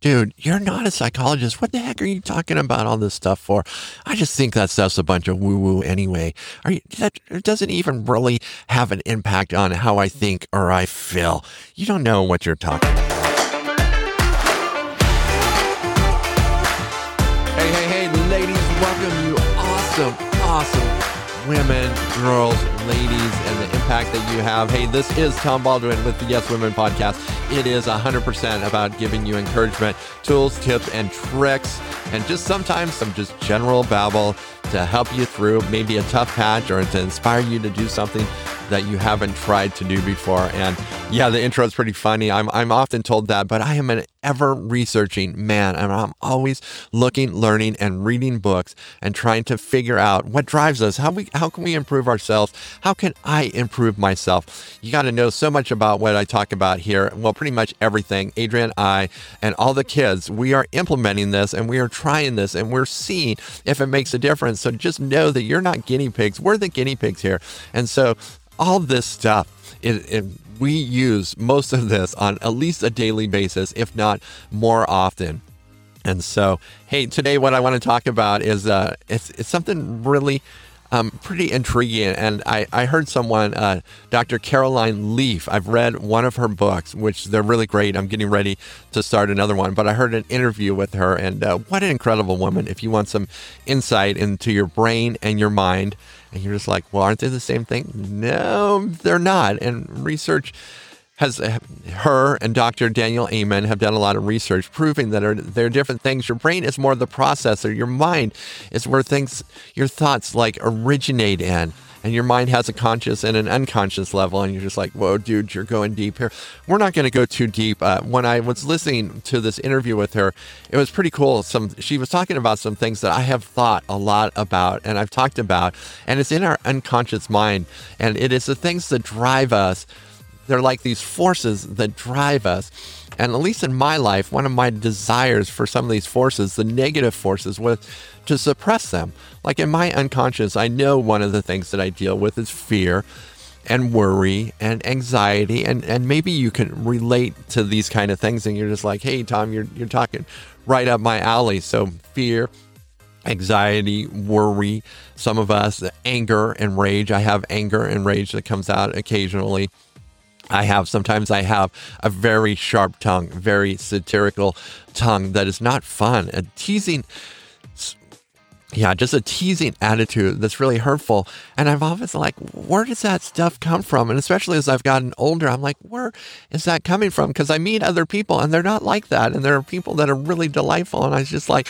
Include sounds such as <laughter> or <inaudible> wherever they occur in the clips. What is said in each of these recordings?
dude, you're not a psychologist. What the heck are you talking about all this stuff for? I just think that stuff's a bunch of woo woo anyway. Are you, that doesn't even really have an impact on how I think or I feel. You don't know what you're talking about. Hey, hey, hey, ladies, welcome you awesome, awesome women, girls, ladies, and the impact that you have. Hey, this is Tom Baldwin with the Yes Women podcast. It is 100% about giving you encouragement, tools, tips, and tricks, and just sometimes some just general babble to help you through maybe a tough patch or to inspire you to do something that you haven't tried to do before. And yeah, the intro is pretty funny. I'm, I'm often told that, but I am an ever researching man. And I'm always looking, learning, and reading books and trying to figure out what drives us. How we how can we improve ourselves? How can I improve myself? You got to know so much about what I talk about here. Well, pretty much everything. Adrian, I, and all the kids, we are implementing this and we are trying this and we're seeing if it makes a difference. So just know that you're not guinea pigs. We're the guinea pigs here. And so all this stuff, it, it, we use most of this on at least a daily basis, if not more often. And so, hey, today what I want to talk about is uh, it's, it's something really um, pretty intriguing. And I, I heard someone, uh, Dr. Caroline Leaf, I've read one of her books, which they're really great. I'm getting ready to start another one, but I heard an interview with her, and uh, what an incredible woman. If you want some insight into your brain and your mind, and you're just like, well, aren't they the same thing? No, they're not. And research has uh, her and Dr. Daniel Amen have done a lot of research proving that are, there are different things. Your brain is more the processor. Your mind is where things, your thoughts like originate in. And your mind has a conscious and an unconscious level, and you're just like, "Whoa, dude, you're going deep here." We're not going to go too deep. Uh, when I was listening to this interview with her, it was pretty cool. Some she was talking about some things that I have thought a lot about, and I've talked about, and it's in our unconscious mind, and it is the things that drive us they're like these forces that drive us. And at least in my life, one of my desires for some of these forces, the negative forces, was to suppress them. Like in my unconscious, I know one of the things that I deal with is fear and worry and anxiety. And, and maybe you can relate to these kind of things and you're just like, hey, Tom, you're, you're talking right up my alley. So fear, anxiety, worry, some of us, anger and rage. I have anger and rage that comes out occasionally. I have sometimes I have a very sharp tongue, very satirical tongue that is not fun. A teasing, yeah, just a teasing attitude that's really hurtful. And I'm always like, where does that stuff come from? And especially as I've gotten older, I'm like, where is that coming from? Because I meet other people and they're not like that. And there are people that are really delightful. And I was just like,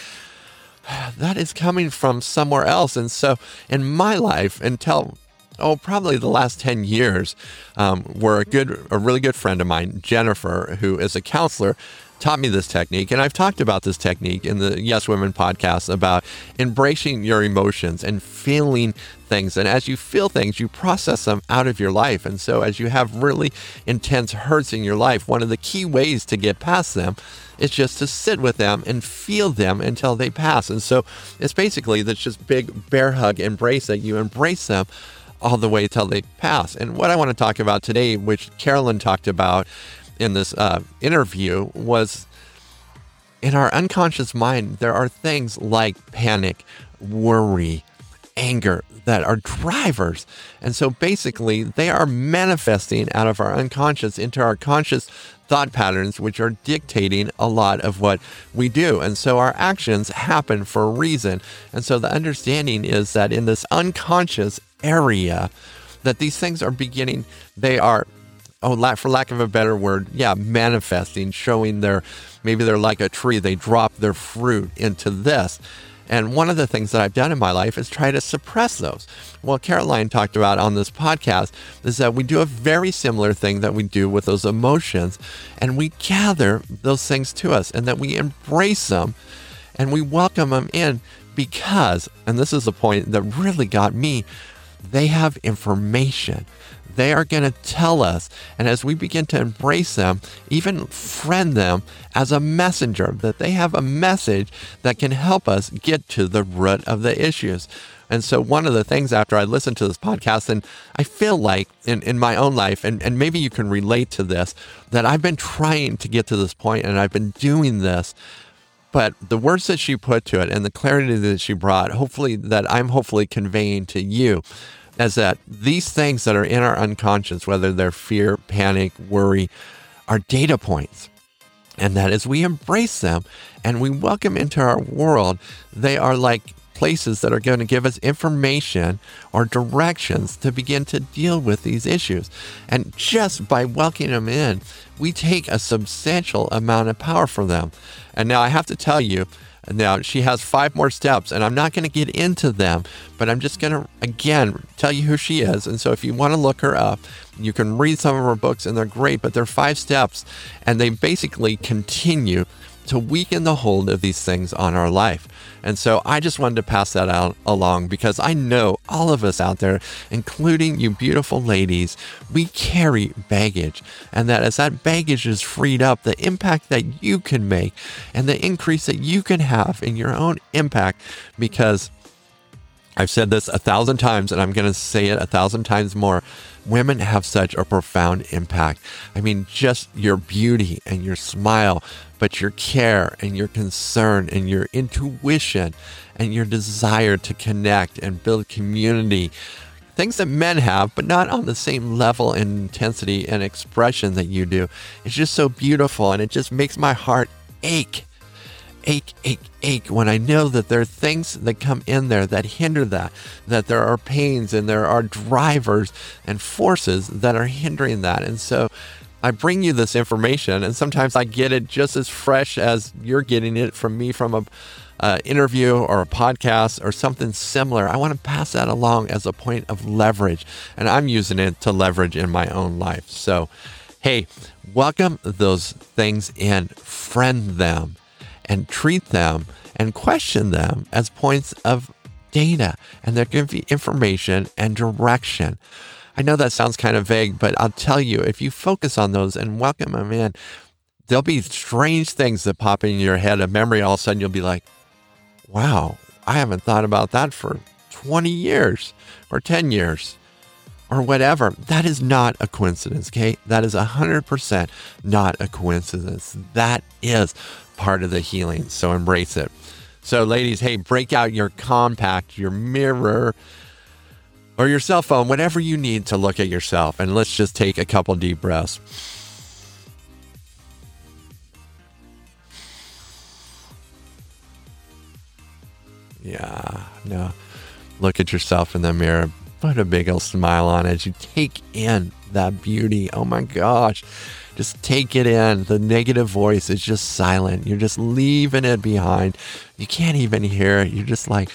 that is coming from somewhere else. And so in my life, until oh, probably the last 10 years, um, where a good, a really good friend of mine, Jennifer, who is a counselor, taught me this technique. And I've talked about this technique in the Yes Women podcast about embracing your emotions and feeling things. And as you feel things, you process them out of your life. And so as you have really intense hurts in your life, one of the key ways to get past them is just to sit with them and feel them until they pass. And so it's basically this just big bear hug embrace that you embrace them all the way till they pass. And what I want to talk about today, which Carolyn talked about in this uh, interview, was in our unconscious mind, there are things like panic, worry, anger that are drivers. And so basically, they are manifesting out of our unconscious into our conscious thought patterns, which are dictating a lot of what we do. And so our actions happen for a reason. And so the understanding is that in this unconscious area that these things are beginning, they are, oh, for lack of a better word, yeah, manifesting, showing their, maybe they're like a tree, they drop their fruit into this. And one of the things that I've done in my life is try to suppress those. Well, Caroline talked about on this podcast is that we do a very similar thing that we do with those emotions, and we gather those things to us and that we embrace them and we welcome them in because, and this is the point that really got me, they have information. They are going to tell us. And as we begin to embrace them, even friend them as a messenger, that they have a message that can help us get to the root of the issues. And so, one of the things after I listened to this podcast, and I feel like in, in my own life, and, and maybe you can relate to this, that I've been trying to get to this point and I've been doing this. But the words that she put to it and the clarity that she brought, hopefully, that I'm hopefully conveying to you, is that these things that are in our unconscious, whether they're fear, panic, worry, are data points. And that as we embrace them and we welcome into our world, they are like places that are going to give us information or directions to begin to deal with these issues. And just by welcoming them in, we take a substantial amount of power from them. And now I have to tell you, now she has five more steps, and I'm not going to get into them, but I'm just going to again tell you who she is. And so if you want to look her up, you can read some of her books, and they're great, but they're five steps, and they basically continue to weaken the hold of these things on our life. And so I just wanted to pass that out along because I know all of us out there, including you beautiful ladies, we carry baggage. And that as that baggage is freed up, the impact that you can make and the increase that you can have in your own impact because I've said this a thousand times and I'm going to say it a thousand times more. Women have such a profound impact. I mean, just your beauty and your smile, but your care and your concern and your intuition and your desire to connect and build community. Things that men have, but not on the same level and intensity and expression that you do. It's just so beautiful and it just makes my heart ache ache, ache, ache when I know that there are things that come in there that hinder that, that there are pains and there are drivers and forces that are hindering that. And so I bring you this information, and sometimes I get it just as fresh as you're getting it from me from a uh, interview or a podcast or something similar. I want to pass that along as a point of leverage, and I'm using it to leverage in my own life. So, hey, welcome those things in, friend them and treat them and question them as points of data and they're going to be information and direction. I know that sounds kind of vague, but I'll tell you, if you focus on those and welcome them in, there'll be strange things that pop in your head, a memory. All of a sudden, you'll be like, wow, I haven't thought about that for 20 years or 10 years or whatever. That is not a coincidence, okay? That is 100% not a coincidence. That is part of the healing. So embrace it. So, ladies, hey, break out your compact, your mirror, or your cell phone, whatever you need to look at yourself. And let's just take a couple deep breaths. Yeah, no. Look at yourself in the mirror. Put a big old smile on as you take in that beauty. Oh my gosh. Just take it in. The negative voice is just silent. You're just leaving it behind. You can't even hear it. You're just like,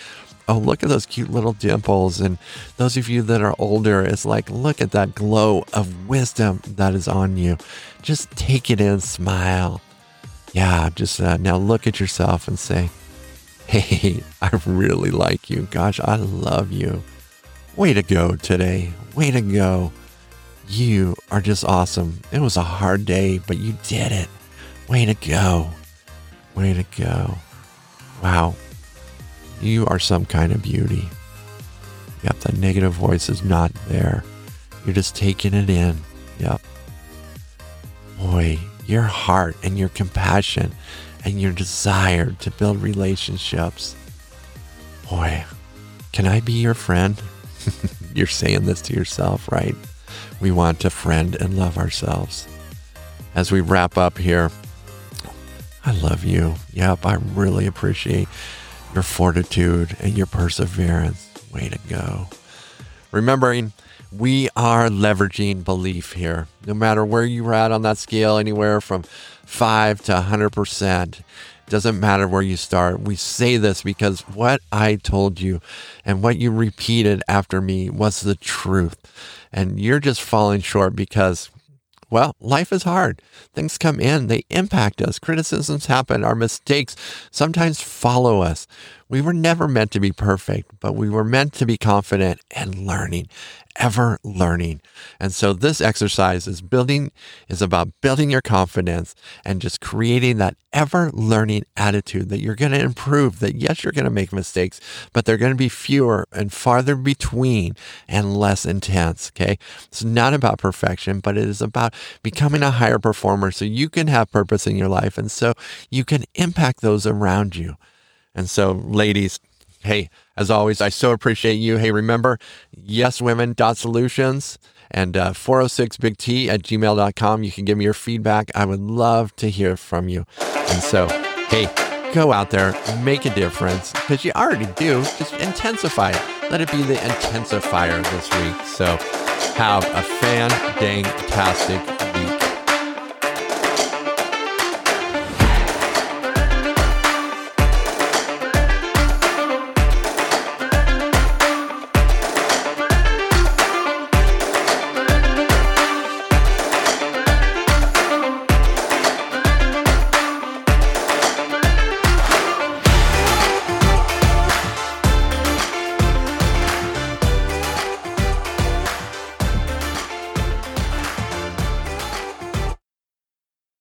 oh, look at those cute little dimples. And those of you that are older, it's like, look at that glow of wisdom that is on you. Just take it in, smile. Yeah, just uh, now look at yourself and say, hey, <laughs> I really like you. Gosh, I love you. Way to go today. Way to go. You are just awesome. It was a hard day, but you did it. Way to go. Way to go. Wow. You are some kind of beauty. Yep, that negative voice is not there. You're just taking it in. Yep. Boy, your heart and your compassion and your desire to build relationships. Boy, can I be your friend? <laughs> You're saying this to yourself, right? We want to friend and love ourselves. As we wrap up here, I love you. Yep, I really appreciate your fortitude and your perseverance. Way to go. Remembering, we are leveraging belief here. No matter where you're at on that scale, anywhere from 5 to 100%, doesn't matter where you start. We say this because what I told you and what you repeated after me was the truth and you're just falling short because well, life is hard. Things come in, they impact us. Criticisms happen, our mistakes sometimes follow us. We were never meant to be perfect, but we were meant to be confident and learning, ever learning. And so this exercise is building, is about building your confidence and just creating that ever learning attitude that you're going to improve, that yes, you're going to make mistakes, but they're going to be fewer and farther between and less intense. Okay. It's not about perfection, but it is about becoming a higher performer so you can have purpose in your life. And so you can impact those around you. And so, ladies, hey, as always, I so appreciate you. Hey, remember, yeswomen.solutions and uh, 406 big T at gmail.com. You can give me your feedback. I would love to hear from you. And so, hey, go out there, make a difference because you already do. Just intensify it. Let it be the intensifier this week. So, have a fan dang tastic